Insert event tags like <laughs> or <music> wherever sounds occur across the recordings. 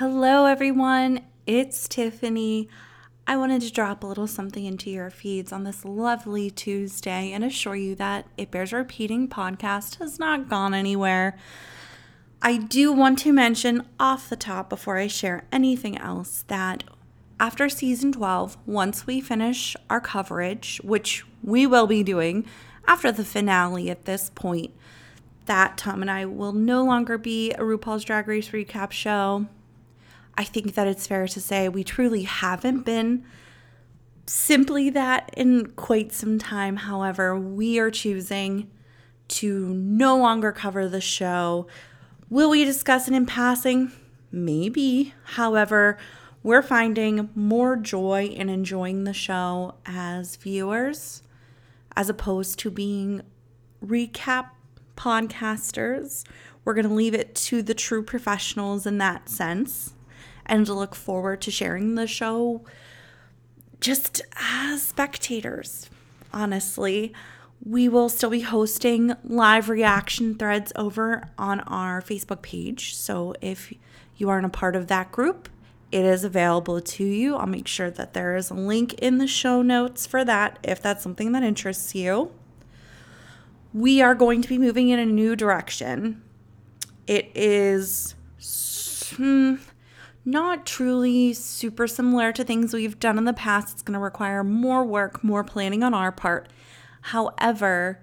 Hello, everyone. It's Tiffany. I wanted to drop a little something into your feeds on this lovely Tuesday and assure you that It Bears Repeating podcast has not gone anywhere. I do want to mention off the top before I share anything else that after season 12, once we finish our coverage, which we will be doing after the finale at this point, that Tom and I will no longer be a RuPaul's Drag Race recap show. I think that it's fair to say we truly haven't been simply that in quite some time. However, we are choosing to no longer cover the show. Will we discuss it in passing? Maybe. However, we're finding more joy in enjoying the show as viewers as opposed to being recap podcasters. We're going to leave it to the true professionals in that sense and look forward to sharing the show just as spectators, honestly. We will still be hosting live reaction threads over on our Facebook page. So if you aren't a part of that group, it is available to you. I'll make sure that there is a link in the show notes for that if that's something that interests you. We are going to be moving in a new direction. It is hmm, not truly super similar to things we've done in the past. It's going to require more work, more planning on our part. However,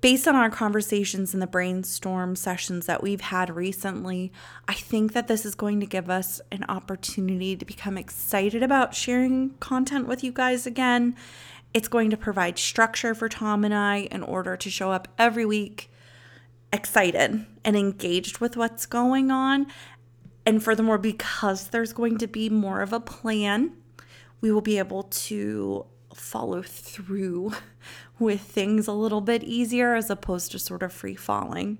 based on our conversations and the brainstorm sessions that we've had recently, I think that this is going to give us an opportunity to become excited about sharing content with you guys again. It's going to provide structure for Tom and I in order to show up every week excited and engaged with what's going on. And furthermore, because there's going to be more of a plan, we will be able to follow through <laughs> with things a little bit easier as opposed to sort of free falling.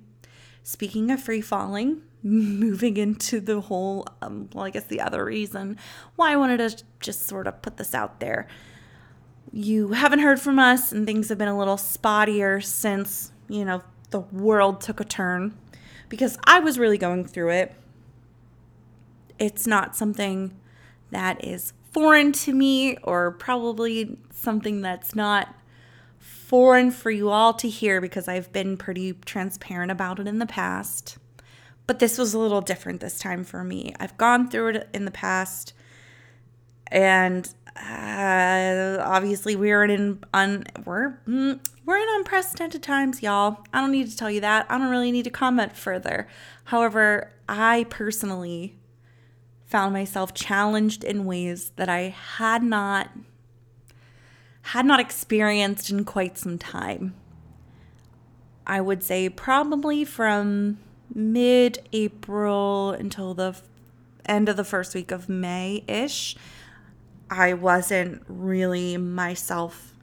Speaking of free falling, <laughs> moving into the whole, um, well, I guess the other reason why I wanted to just sort of put this out there. You haven't heard from us, and things have been a little spottier since, you know, the world took a turn because I was really going through it. It's not something that is foreign to me or probably something that's not foreign for you all to hear because I've been pretty transparent about it in the past. But this was a little different this time for me. I've gone through it in the past, and uh, obviously we're in un we're mm, we're in unprecedented times, y'all. I don't need to tell you that. I don't really need to comment further. However, I personally found myself challenged in ways that I had not had not experienced in quite some time. I would say probably from mid April until the end of the first week of May ish. I wasn't really myself.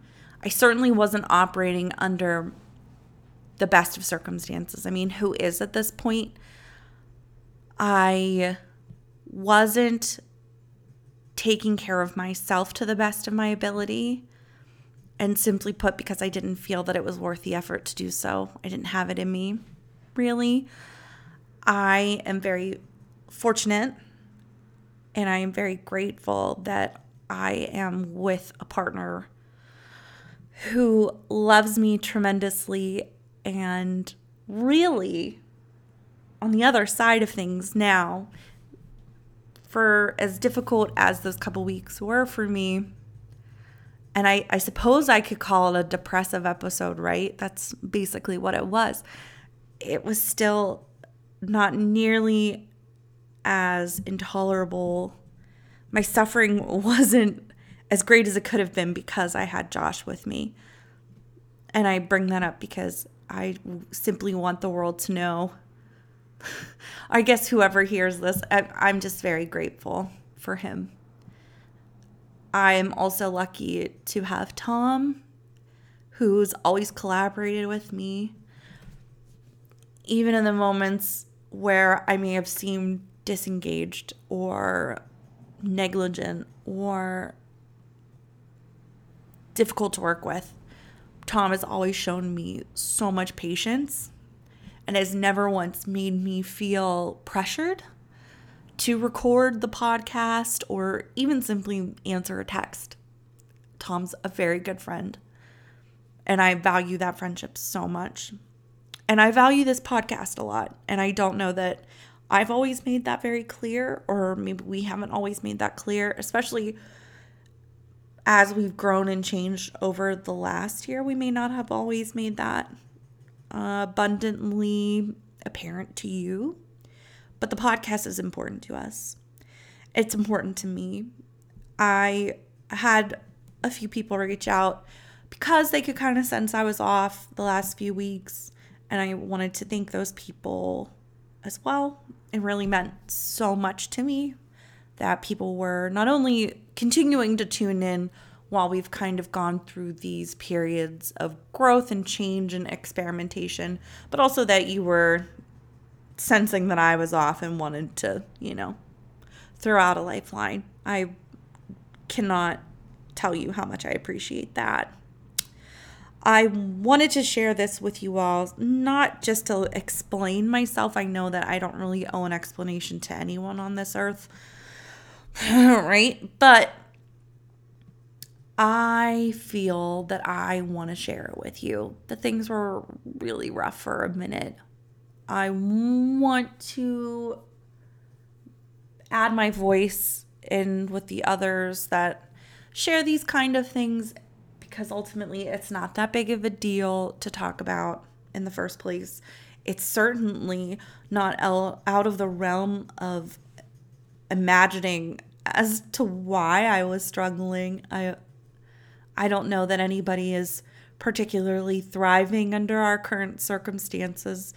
I certainly wasn't operating under the best of circumstances. I mean, who is at this point? I wasn't taking care of myself to the best of my ability. And simply put, because I didn't feel that it was worth the effort to do so, I didn't have it in me, really. I am very fortunate and I am very grateful that I am with a partner who loves me tremendously and really on the other side of things now for as difficult as those couple weeks were for me and I, I suppose I could call it a depressive episode, right? That's basically what it was. It was still not nearly as intolerable. My suffering <laughs> wasn't as great as it could have been because I had Josh with me. And I bring that up because I simply want the world to know. I guess whoever hears this, I, I'm just very grateful for him. I'm also lucky to have Tom, who's always collaborated with me, even in the moments where I may have seemed disengaged or negligent or difficult to work with. Tom has always shown me so much patience and has never once made me feel pressured to record the podcast or even simply answer a text. Tom's a very good friend. And I value that friendship so much. And I value this podcast a lot. And I don't know that I've always made that very clear, or maybe we haven't always made that clear, especially as we've grown and changed over the last year. We may not have always made that abundantly apparent to you, but the podcast is important to us. It's important to me. I had a few people reach out because they could kind of sense I was off the last few weeks, and I wanted to thank those people as well. It really meant so much to me that people were not only continuing to tune in while we've kind of gone through these periods of growth and change and experimentation, but also that you were sensing that I was off and wanted to, you know, throw out a lifeline. I cannot tell you how much I appreciate that. I wanted to share this with you all, not just to explain myself. I know that I don't really owe an explanation to anyone on this earth, <laughs> right? But I feel that I want to share it with you. The things were really rough for a minute. I want to add my voice in with the others that share these kind of things because ultimately it's not that big of a deal to talk about in the first place. It's certainly not out of the realm of imagining as to why I was struggling. I I don't know that anybody is particularly thriving under our current circumstances.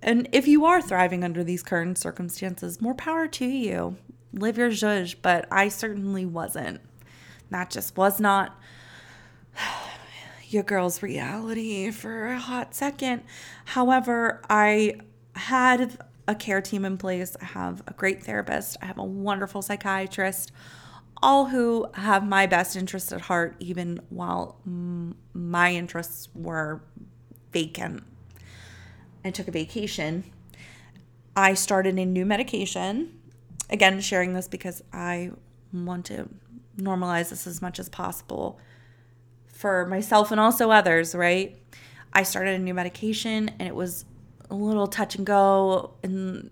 And if you are thriving under these current circumstances, more power to you. Live your zhuzh, but I certainly wasn't. That just was not <sighs> your girl's reality for a hot second. However, I had a care team in place. I have a great therapist. I have a wonderful psychiatrist all who have my best interest at heart, even while my interests were vacant. I took a vacation. I started a new medication. Again, sharing this because I want to normalize this as much as possible for myself and also others, right? I started a new medication and it was a little touch and go and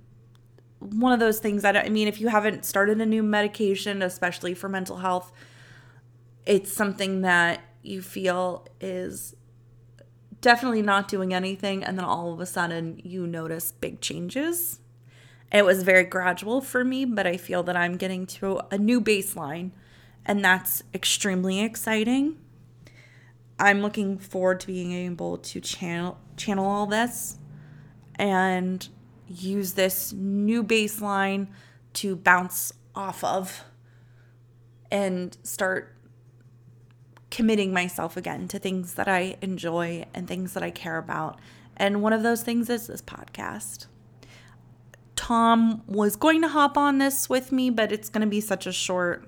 one of those things that I mean, if you haven't started a new medication, especially for mental health, it's something that you feel is definitely not doing anything. And then all of a sudden you notice big changes. it was very gradual for me, but I feel that I'm getting to a new baseline. And that's extremely exciting. I'm looking forward to being able to channel channel all this and use this new baseline to bounce off of and start committing myself again to things that I enjoy and things that I care about. And one of those things is this podcast. Tom was going to hop on this with me, but it's going to be such a short,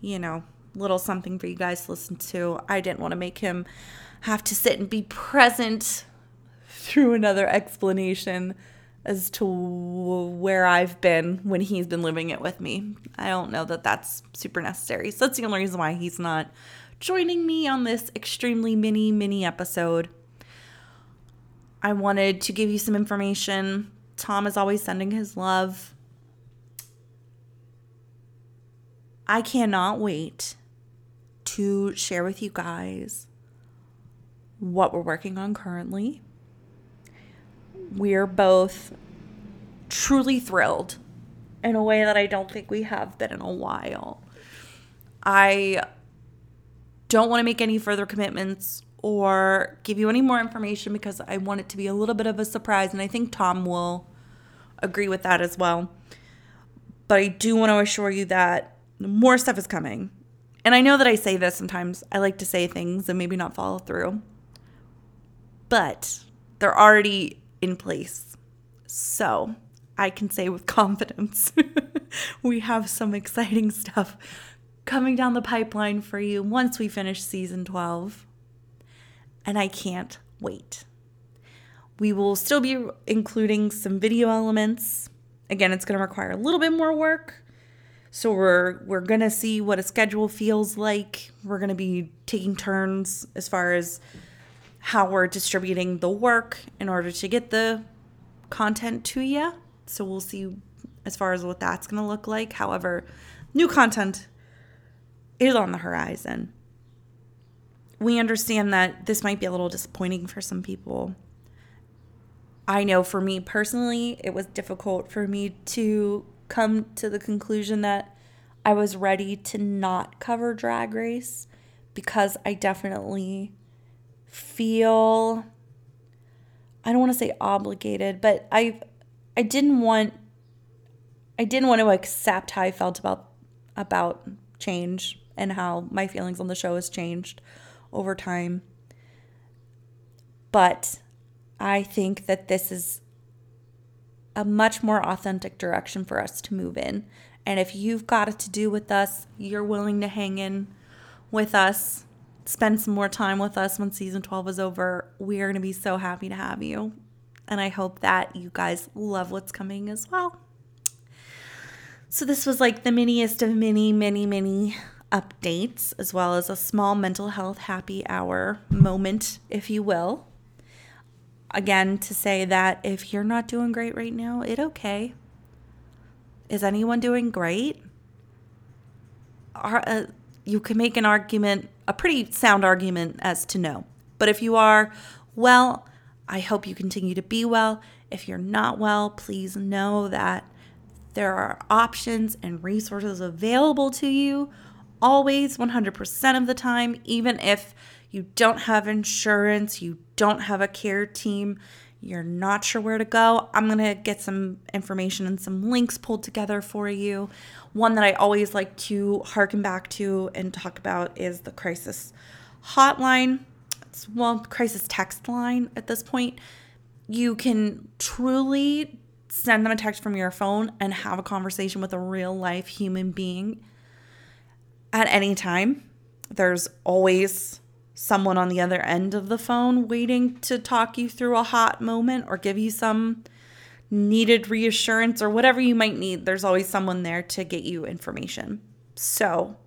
you know, little something for you guys to listen to. I didn't want to make him have to sit and be present <laughs> through another explanation as to where I've been when he's been living it with me. I don't know that that's super necessary. So that's the only reason why he's not joining me on this extremely mini, mini episode. I wanted to give you some information. Tom is always sending his love. I cannot wait to share with you guys what we're working on currently we're both truly thrilled in a way that I don't think we have been in a while. I don't want to make any further commitments or give you any more information because I want it to be a little bit of a surprise. And I think Tom will agree with that as well. But I do want to assure you that more stuff is coming. And I know that I say this sometimes. I like to say things and maybe not follow through. But they're already in place. So I can say with <laughs> confidence <laughs> we have some exciting stuff coming down the pipeline for you once we finish season 12. And I can't wait. We will still be including some video elements again, it's going to require a little bit more work. So we're we're going to see what a schedule feels like. We're going to be taking turns as far as how we're distributing the work in order to get the content to you. So we'll see as far as what that's going to look like. However, new content is on the horizon. We understand that this might be a little disappointing for some people. I know for me personally, it was difficult for me to come to the conclusion that I was ready to not cover Drag Race because I definitely feel I don't want to say obligated, but I I didn't want I didn't want to accept how I felt about about change and how my feelings on the show has changed over time. But I think that this is a much more authentic direction for us to move in. And if you've got it to do with us, you're willing to hang in with us, spend some more time with us when season 12 is over, we are going to be so happy to have you. And I hope that you guys love what's coming as well. So, this was like the miniest of many, many, many updates, as well as a small mental health happy hour moment, if you will. Again, to say that if you're not doing great right now, it okay. Is anyone doing great? Are, uh, you can make an argument, a pretty sound argument as to no. But if you are well, I hope you continue to be well. If you're not well, please know that there are options and resources available to you always 100% of the time, even if you don't have insurance, you don't have a care team, you're not sure where to go. I'm going to get some information and some links pulled together for you. One that I always like to harken back to and talk about is the crisis hotline. It's, well, crisis text line at this point. You can truly send them a text from your phone and have a conversation with a real life human being at any time. There's always someone on the other end of the phone waiting to talk you through a hot moment or give you some needed reassurance or whatever you might need. There's always someone there to get you information. So,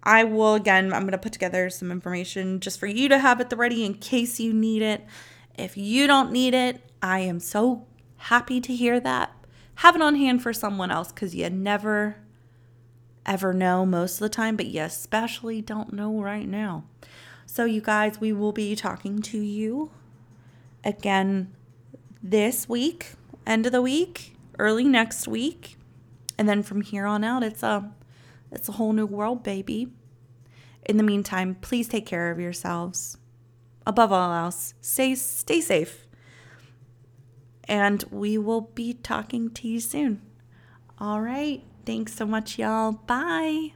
I will again, I'm going to put together some information just for you to have at the ready in case you need it. If you don't need it, I am so happy to hear that. Have it on hand for someone else because you never ever know most of the time, but you especially don't know right now. So, you guys, we will be talking to you again this week, end of the week, early next week. And then from here on out, it's a it's a whole new world, baby. In the meantime, please take care of yourselves. Above all else, stay stay safe and we will be talking to you soon. All right. Thanks so much, y'all. Bye.